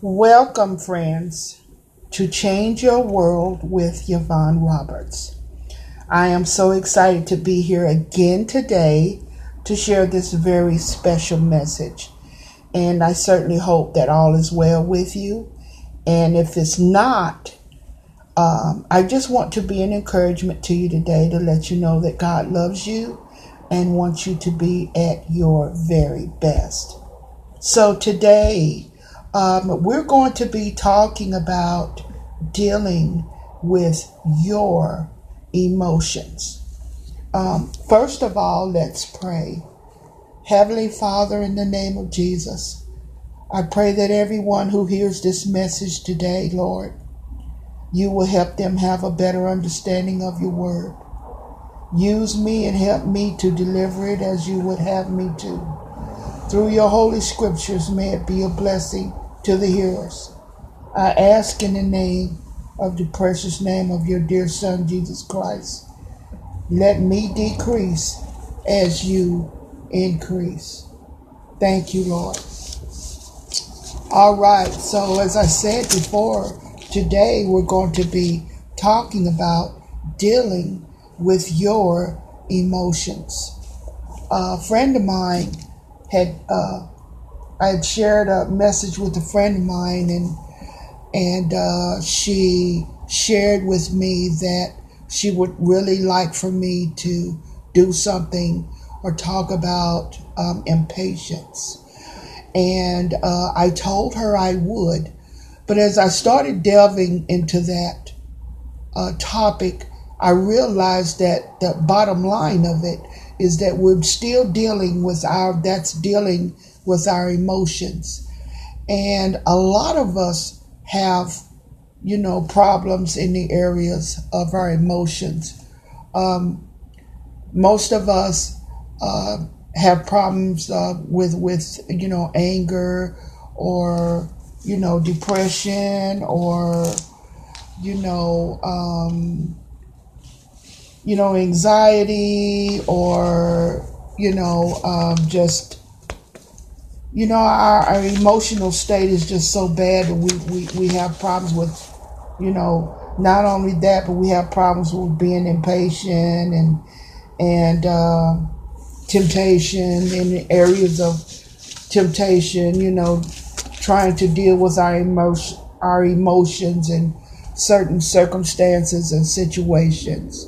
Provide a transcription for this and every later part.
Welcome, friends, to Change Your World with Yvonne Roberts. I am so excited to be here again today to share this very special message. And I certainly hope that all is well with you. And if it's not, um, I just want to be an encouragement to you today to let you know that God loves you and wants you to be at your very best. So today, um, we're going to be talking about dealing with your emotions. Um, first of all, let's pray. Heavenly Father, in the name of Jesus, I pray that everyone who hears this message today, Lord, you will help them have a better understanding of your word. Use me and help me to deliver it as you would have me to. Through your holy scriptures, may it be a blessing to the hearers. I ask in the name of the precious name of your dear Son, Jesus Christ. Let me decrease as you increase. Thank you, Lord. All right, so as I said before, today we're going to be talking about dealing with your emotions. A friend of mine had uh, I had shared a message with a friend of mine, and and uh, she shared with me that she would really like for me to do something or talk about um, impatience. And uh, I told her I would, but as I started delving into that uh, topic, I realized that the bottom line of it is that we're still dealing with our that's dealing with our emotions. And a lot of us have you know problems in the areas of our emotions. Um, most of us uh, have problems uh, with with you know anger or you know depression or you know um, you know, anxiety or, you know, um, just, you know, our, our emotional state is just so bad that we, we, we have problems with, you know, not only that, but we have problems with being impatient and, and, uh, temptation in areas of temptation, you know, trying to deal with our emotion, our emotions and certain circumstances and situations.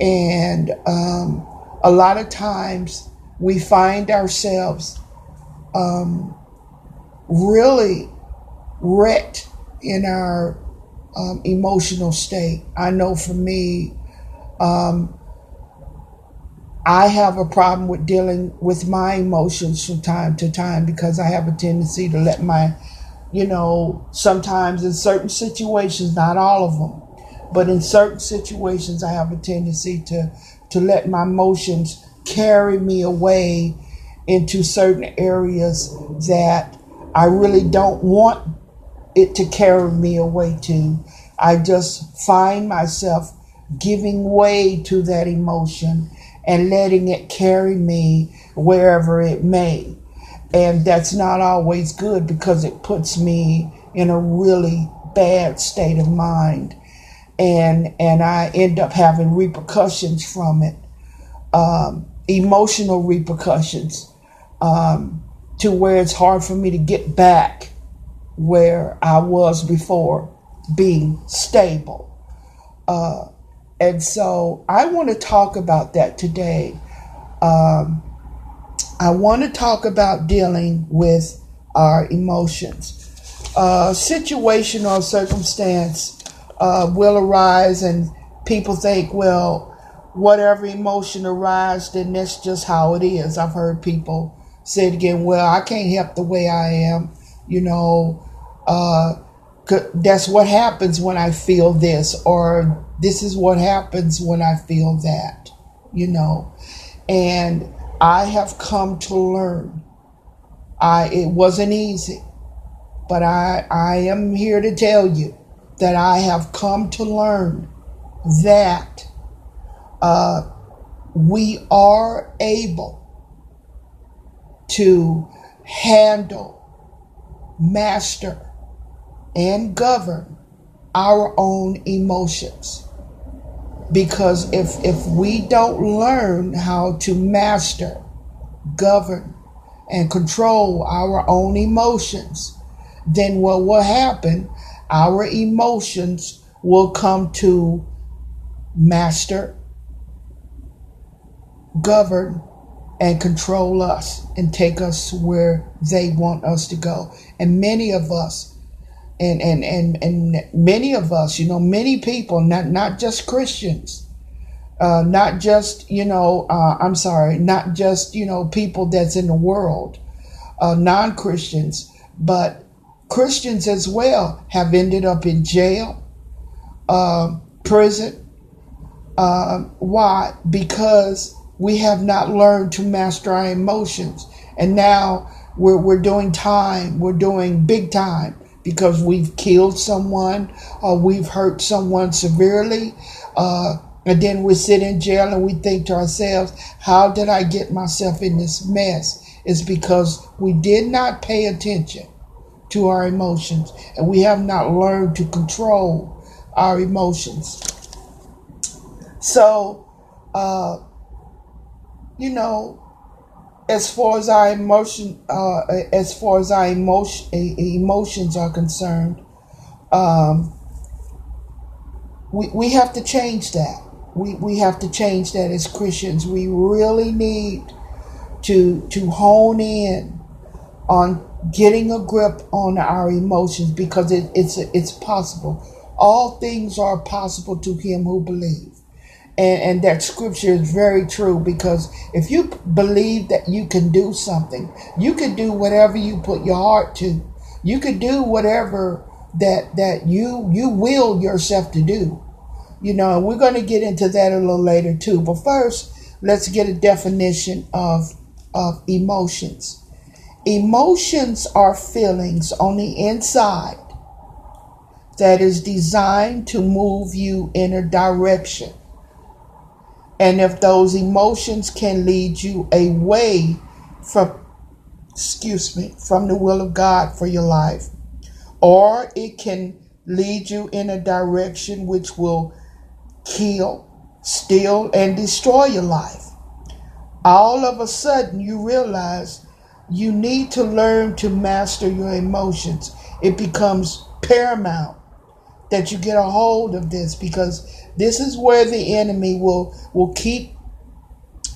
And um, a lot of times we find ourselves um, really wrecked in our um, emotional state. I know for me, um, I have a problem with dealing with my emotions from time to time because I have a tendency to let my, you know, sometimes in certain situations, not all of them, but in certain situations, I have a tendency to, to let my emotions carry me away into certain areas that I really don't want it to carry me away to. I just find myself giving way to that emotion and letting it carry me wherever it may. And that's not always good because it puts me in a really bad state of mind and and I end up having repercussions from it, um, emotional repercussions, um, to where it's hard for me to get back where I was before, being stable. Uh, and so I want to talk about that today. Um, I want to talk about dealing with our emotions. Uh, situation or circumstance uh, will arise, and people think, well, whatever emotion arises, then that's just how it is. I've heard people say it again, well, I can't help the way I am, you know, uh, that's what happens when I feel this, or this is what happens when I feel that, you know. And I have come to learn. I it wasn't easy, but I I am here to tell you that I have come to learn that uh, we are able to handle, master and govern our own emotions. Because if, if we don't learn how to master, govern, and control our own emotions, then what will happen? Our emotions will come to master, govern, and control us and take us where they want us to go. And many of us, and, and, and, and many of us, you know, many people, not, not just Christians, uh, not just, you know, uh, I'm sorry, not just, you know, people that's in the world, uh, non Christians, but Christians as well have ended up in jail, uh, prison. Uh, why? Because we have not learned to master our emotions. And now we're, we're doing time, we're doing big time because we've killed someone or we've hurt someone severely. Uh, and then we sit in jail and we think to ourselves, how did I get myself in this mess? It's because we did not pay attention to our emotions and we have not learned to control our emotions. So, uh, you know, as far as our emotion, uh, as far as our emotion, emotions are concerned, um, we, we have to change that. We, we have to change that as Christians. We really need to to hone in on getting a grip on our emotions because it, it's it's possible. All things are possible to him who believes. And, and that scripture is very true because if you believe that you can do something, you can do whatever you put your heart to. You can do whatever that that you you will yourself to do. You know, we're going to get into that a little later too. But first, let's get a definition of of emotions. Emotions are feelings on the inside that is designed to move you in a direction and if those emotions can lead you away from, excuse me, from the will of God for your life, or it can lead you in a direction which will kill, steal, and destroy your life. All of a sudden, you realize you need to learn to master your emotions. It becomes paramount that you get a hold of this because this is where the enemy will will keep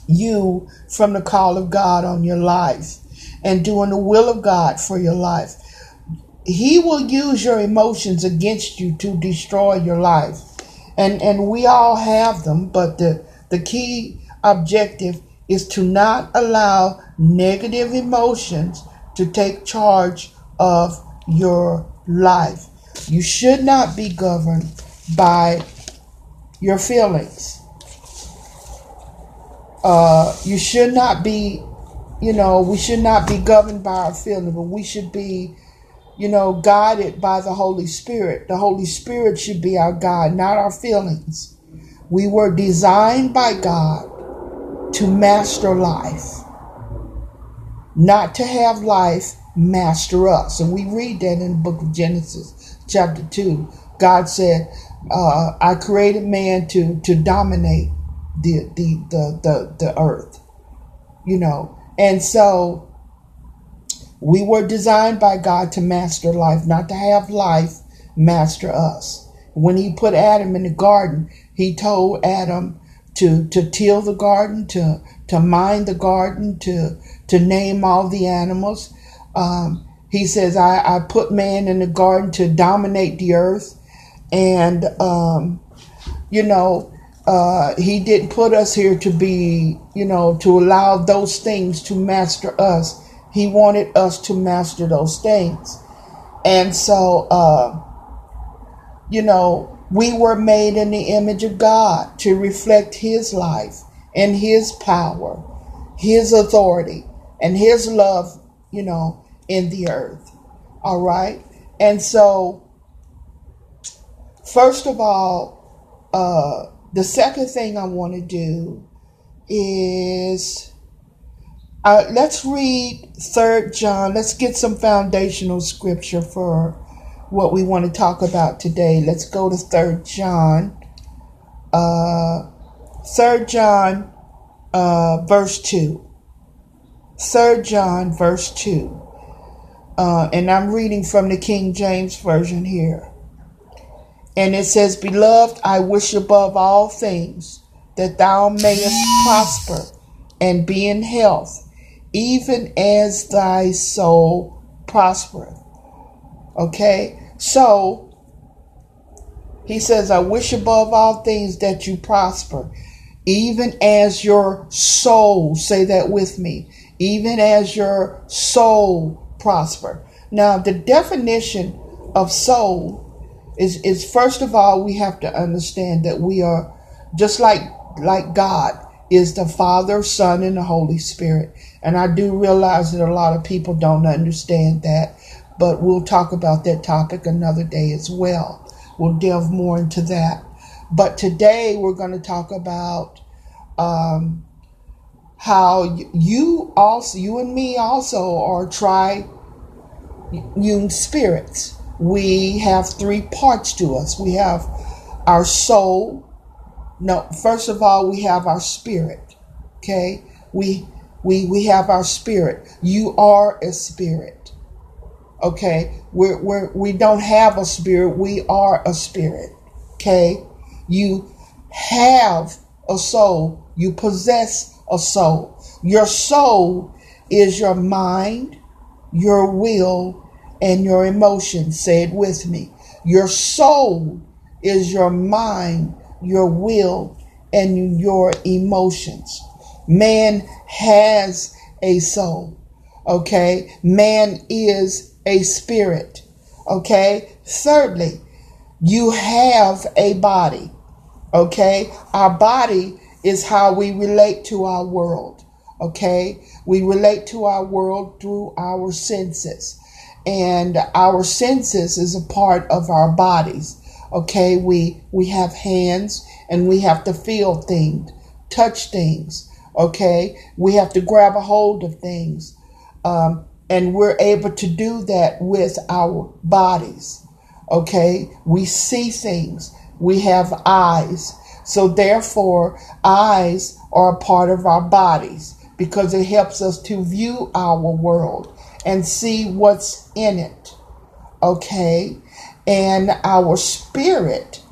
you from the call of God on your life and doing the will of God for your life. He will use your emotions against you to destroy your life. And and we all have them, but the the key objective is to not allow negative emotions to take charge of your life. You should not be governed by your feelings. Uh, you should not be, you know, we should not be governed by our feelings, but we should be, you know, guided by the Holy Spirit. The Holy Spirit should be our guide, not our feelings. We were designed by God to master life, not to have life master us. And we read that in the book of Genesis, chapter 2. God said, uh, I created man to to dominate the, the the the the earth, you know, and so we were designed by God to master life, not to have life master us. When He put Adam in the garden, He told Adam to to till the garden, to to mind the garden, to to name all the animals. Um, he says, I, I put man in the garden to dominate the earth and um, you know uh, he didn't put us here to be you know to allow those things to master us. He wanted us to master those things. And so uh, you know we were made in the image of god to reflect his life and his power his authority and his love you know in the earth. All right? And so First of all, uh, the second thing I want to do is uh, let's read Third John. Let's get some foundational scripture for what we want to talk about today. Let's go to Third John. Uh, Third John, uh, verse two. Third John, verse two. Uh, and I'm reading from the King James Version here. And it says, Beloved, I wish above all things that thou mayest prosper and be in health, even as thy soul prospereth. Okay? So, he says, I wish above all things that you prosper, even as your soul, say that with me, even as your soul prosper. Now, the definition of soul is is first of all we have to understand that we are just like like God is the Father, Son, and the Holy Spirit. And I do realize that a lot of people don't understand that, but we'll talk about that topic another day as well. We'll delve more into that. But today we're going to talk about um, how you also, you and me also are triune spirits we have three parts to us. We have our soul. No, first of all, we have our spirit. Okay? We we we have our spirit. You are a spirit. Okay? We're, we're we don't have a spirit, we are a spirit. Okay? You have a soul. You possess a soul. Your soul is your mind, your will, and your emotions. Say it with me. Your soul is your mind, your will, and your emotions. Man has a soul. Okay. Man is a spirit. Okay. Thirdly, you have a body. Okay. Our body is how we relate to our world. Okay. We relate to our world through our senses and our senses is a part of our bodies okay? We we have hands and we have to feel things touch things okay? We have to grab a hold of things um, and we're able to do that with our bodies okay? We see things we have eyes so therefore eyes are a part of our bodies because it helps us to view our world and see what's in it. Okay? And our spirit,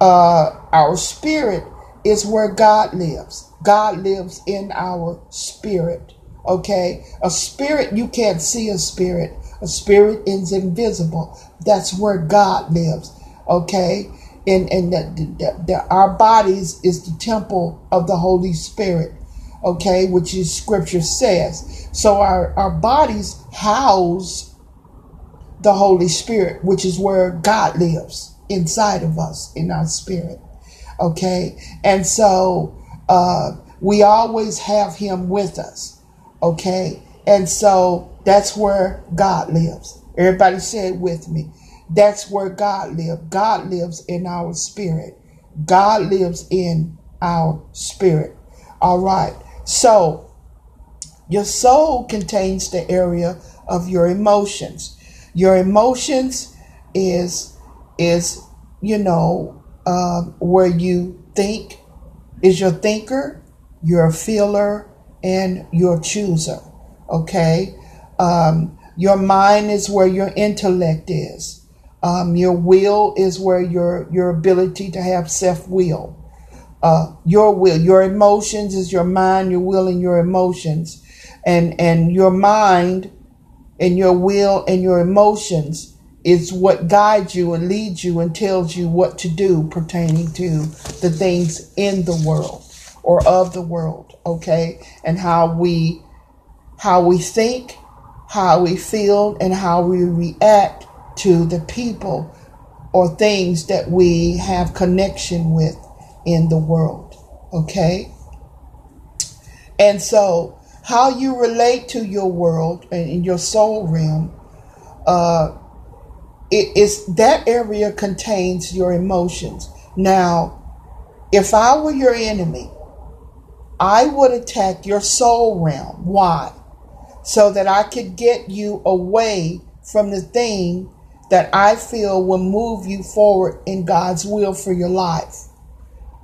uh, our spirit is where God lives. God lives in our spirit. Okay? A spirit, you can't see a spirit. A spirit is invisible. That's where God lives. Okay? And, and the, the, the, our bodies is the temple of the Holy Spirit okay, which is scripture says. So our, our bodies house the Holy Spirit, which is where God lives inside of us in our spirit. Okay. And so uh, we always have him with us. Okay. And so that's where God lives. Everybody say it with me. That's where God lives. God lives in our spirit. God lives in our spirit. All right. So, your soul contains the area of your emotions. Your emotions is is you know um, where you think is your thinker, your feeler, and your chooser. Okay, um, your mind is where your intellect is. Um, your will is where your your ability to have self will uh, your will. Your emotions is your mind, your will, and your emotions. And, and your mind and your will and your emotions is what guides you and leads you and tells you what to do pertaining to the things in the world or of the world, okay? And how we how we think, how we feel, and how we react to the people or things that we have connection with in the world. Okay? And so, how you relate to your world and your soul realm, uh, it is that area contains your emotions. Now, if I were your enemy, I would attack your soul realm. Why? So that I could get you away from the thing that I feel will move you forward in God's will for your life.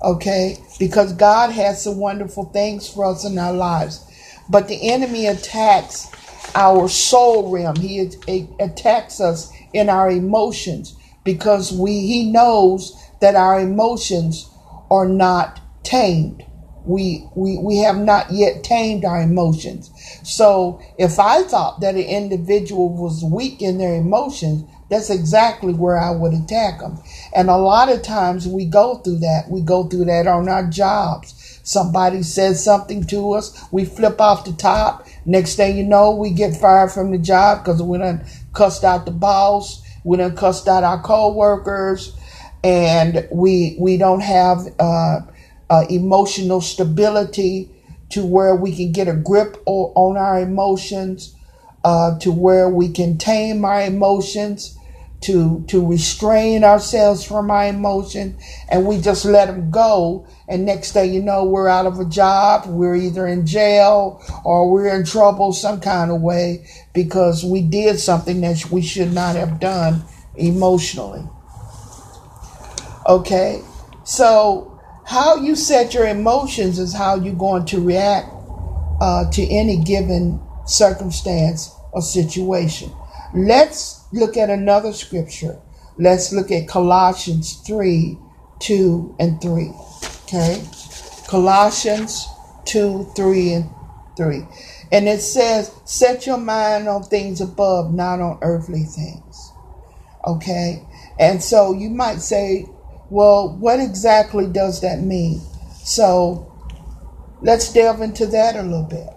Okay? Because God has some wonderful things for us in our lives. But the enemy attacks our soul realm. He attacks us in our emotions because we he knows that our emotions are not tamed. We, we, we have not yet tamed our emotions. So if I thought that an individual was weak in their emotions, that's exactly where I would attack them. And a lot of times we go through that. We go through that on our jobs. Somebody says something to us, we flip off the top. Next thing you know, we get fired from the job because we done cussed out the boss, we done cussed out our co-workers, and we we don't have uh, uh, emotional stability to where we can get a grip on our emotions, uh, to where we can tame our emotions to to restrain ourselves from our emotion and we just let them go. And next day you know we're out of a job we're either in jail or we're in trouble some kind of way because we did something that we should not have done emotionally. Okay? So how you set your emotions is how you're going to react uh, to any given circumstance or situation. Let's look at another scripture. Let's look at Colossians 3 2 and 3. Okay? Colossians 2 3 and 3. And it says, Set your mind on things above, not on earthly things. Okay? And so you might say, Well, what exactly does that mean? So let's delve into that a little bit.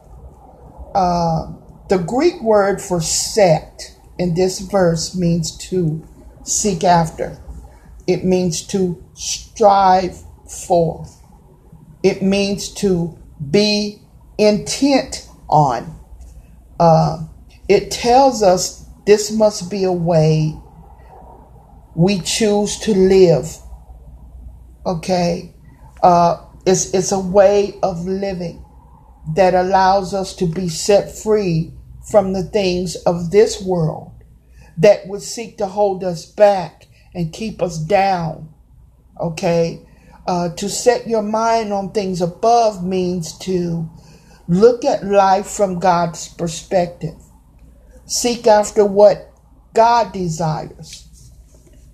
Uh, the Greek word for set in this verse means to seek after. It means to strive for. It means to be intent on. Uh, it tells us this must be a way we choose to live. Okay? Uh, it's, it's a way of living that allows us to be set free from the things of this world that would seek to hold us back and keep us down. Okay? Uh, to set your mind on things above means to look at life from God's perspective. Seek after what God desires.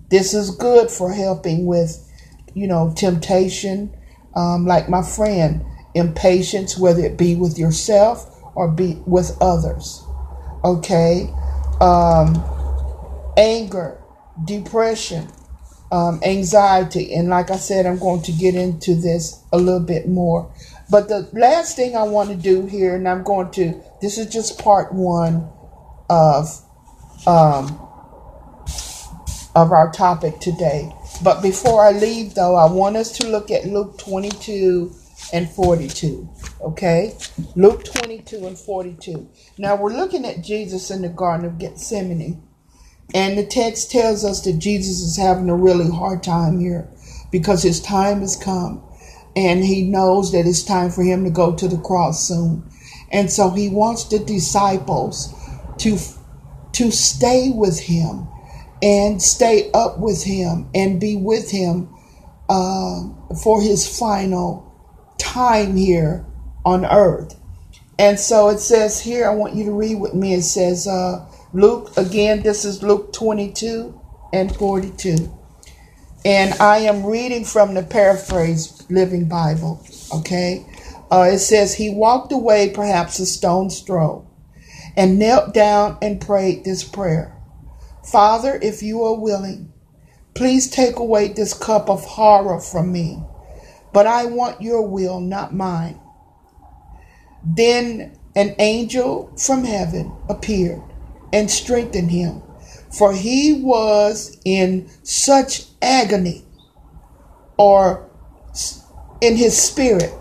This is good for helping with, you know, temptation, um, like my friend, impatience, whether it be with yourself or be with others. Okay? Um, anger, depression, um, anxiety. And like I said, I'm going to get into this a little bit more. But the last thing I want to do here, and I'm going to, this is just part one of um, of our topic today. But before I leave, though, I want us to look at Luke 22 and 42. Okay? Luke 22 and 42. Now we're looking at Jesus in the Garden of Gethsemane. And the text tells us that Jesus is having a really hard time here because his time has come and he knows that it's time for him to go to the cross soon. And so he wants the disciples to to stay with him and stay up with him and be with him uh, for his final time here on earth. And so it says here, I want you to read with me. It says, uh, Luke, again, this is Luke 22 and 42. And I am reading from the paraphrase Living Bible, okay? Uh, it says, He walked away perhaps a stone's throw and knelt down and prayed this prayer Father, if you are willing, please take away this cup of horror from me, but I want your will, not mine. Then an angel from heaven appeared and strengthen him, for he was in such agony or in his spirit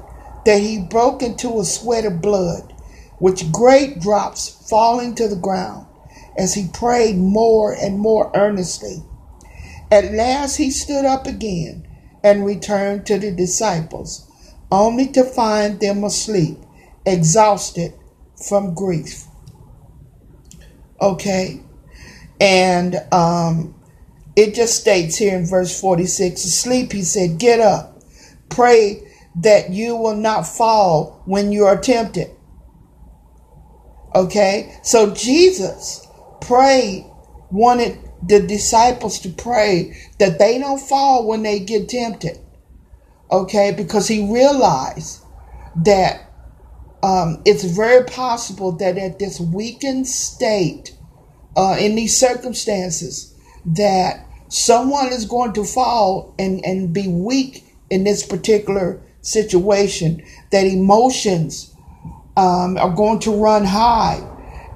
that he broke into a sweat of blood, which great drops falling to the ground as he prayed more and more earnestly. At last he stood up again and returned to the disciples, only to find them asleep, exhausted from grief. Okay. And um, it just states here in verse 46 asleep, he said, Get up, pray that you will not fall when you are tempted. Okay, so Jesus prayed, wanted the disciples to pray that they don't fall when they get tempted. Okay, because he realized that um, it's very possible that at this weakened state, uh, in these circumstances, that someone is going to fall and, and be weak in this particular situation, that emotions um, are going to run high,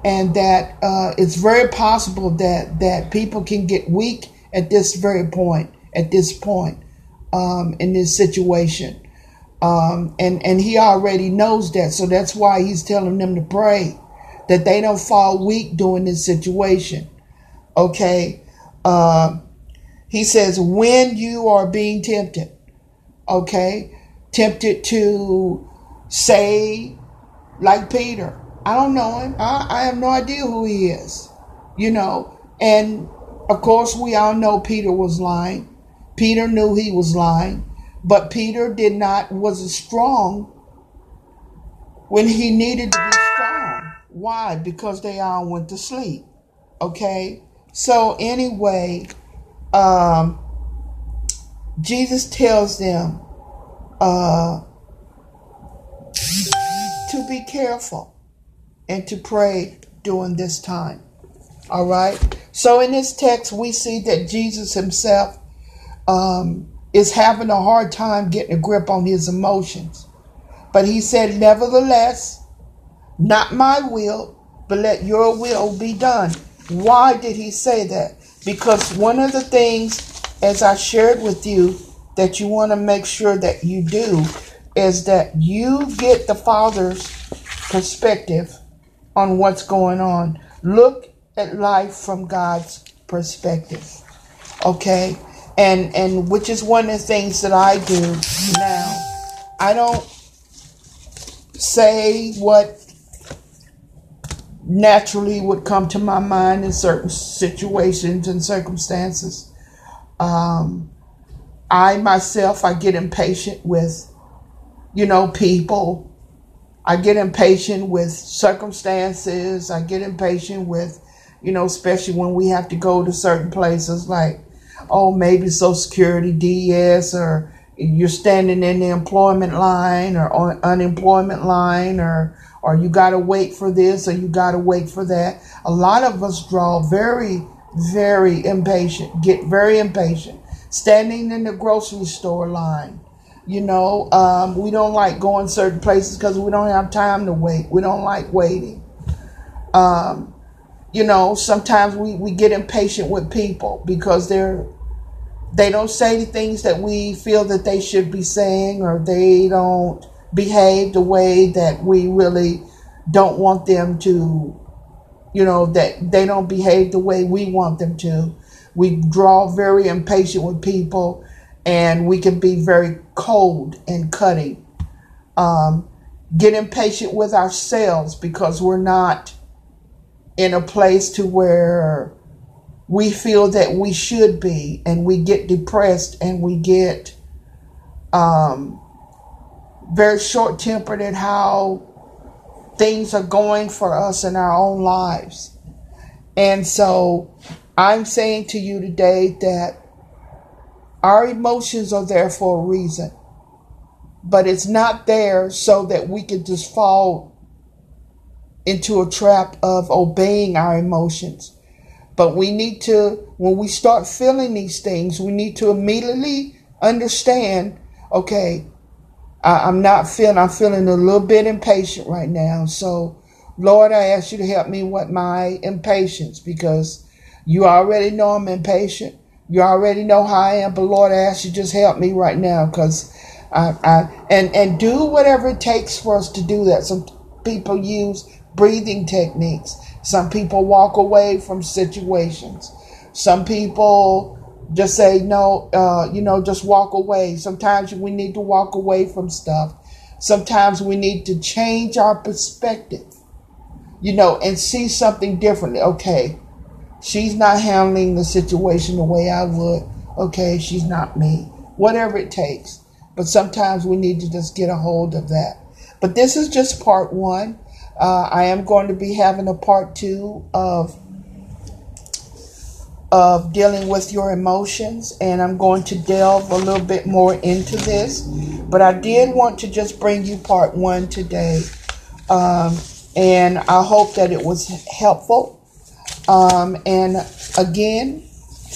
and that uh, it's very possible that, that people can get weak at this very point, at this point um, in this situation. Um, and, and he already knows that. So that's why he's telling them to pray that they don't fall weak during this situation. Okay. Uh, he says, when you are being tempted, okay, tempted to say, like Peter, I don't know him. I, I have no idea who he is, you know. And of course, we all know Peter was lying. Peter knew he was lying, but Peter did not, wasn't strong when he needed to be strong. Why? Because they all went to sleep. Okay? So, anyway, um, Jesus tells them uh, to be careful and to pray during this time. All right? So, in this text, we see that Jesus himself um, is having a hard time getting a grip on his emotions. But he said, Nevertheless, not my will, but let your will be done. Why did he say that? Because one of the things, as I shared with you, that you want to make sure that you do is that you get the Father's perspective on what's going on. Look at life from God's perspective. Okay? And and which is one of the things that I do now. I don't say what naturally would come to my mind in certain situations and circumstances. Um, I myself, I get impatient with, you know, people. I get impatient with circumstances. I get impatient with, you know, especially when we have to go to certain places like, oh, maybe Social Security, DES, or you're standing in the employment line or unemployment line or or you got to wait for this or you got to wait for that. A lot of us draw very, very impatient, get very impatient. Standing in the grocery store line, you know, um, we don't like going certain places because we don't have time to wait. We don't like waiting. Um, you know, sometimes we, we get impatient with people because they're they don't say the things that we feel that they should be saying or they don't behave the way that we really don't want them to, you know, that they don't behave the way we want them to. We draw very impatient with people and we can be very cold and cutting. Um, get impatient with ourselves because we're not in a place to where we feel that we should be and we get depressed and we get um, very short tempered at how things are going for us in our own lives. And so I'm saying to you today that our emotions are there for a reason, but it's not there so that we can just fall into a trap of obeying our emotions. But we need to, when we start feeling these things, we need to immediately understand okay, I, am not feeling, I'm feeling a little bit impatient right now. So, Lord, I ask you to help me with my impatience because you already know I'm impatient. You already know how I am, but Lord, I ask you just help me right now because I, I and and do whatever it takes for us to do that. Some people use breathing techniques. Some people walk away from situations. Some people just say no uh, you know just walk away sometimes we need to walk away from stuff sometimes we need to change our perspective you know and see something differently okay she's not handling the situation the way I would. Okay, she's not me. Whatever it takes. But sometimes we need to just get a hold of that. But this is just part one. Uh, I am going to be having a part two of of dealing with your emotions, and I'm going to delve a little bit more into this. But I did want to just bring you part one today, um, and I hope that it was helpful. Um, and again,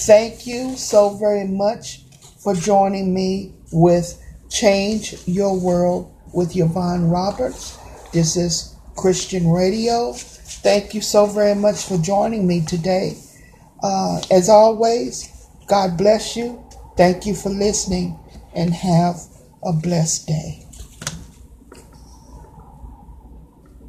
thank you so very much for joining me with Change Your World with Yvonne Roberts. This is Christian Radio. Thank you so very much for joining me today. Uh, as always, God bless you. Thank you for listening and have a blessed day.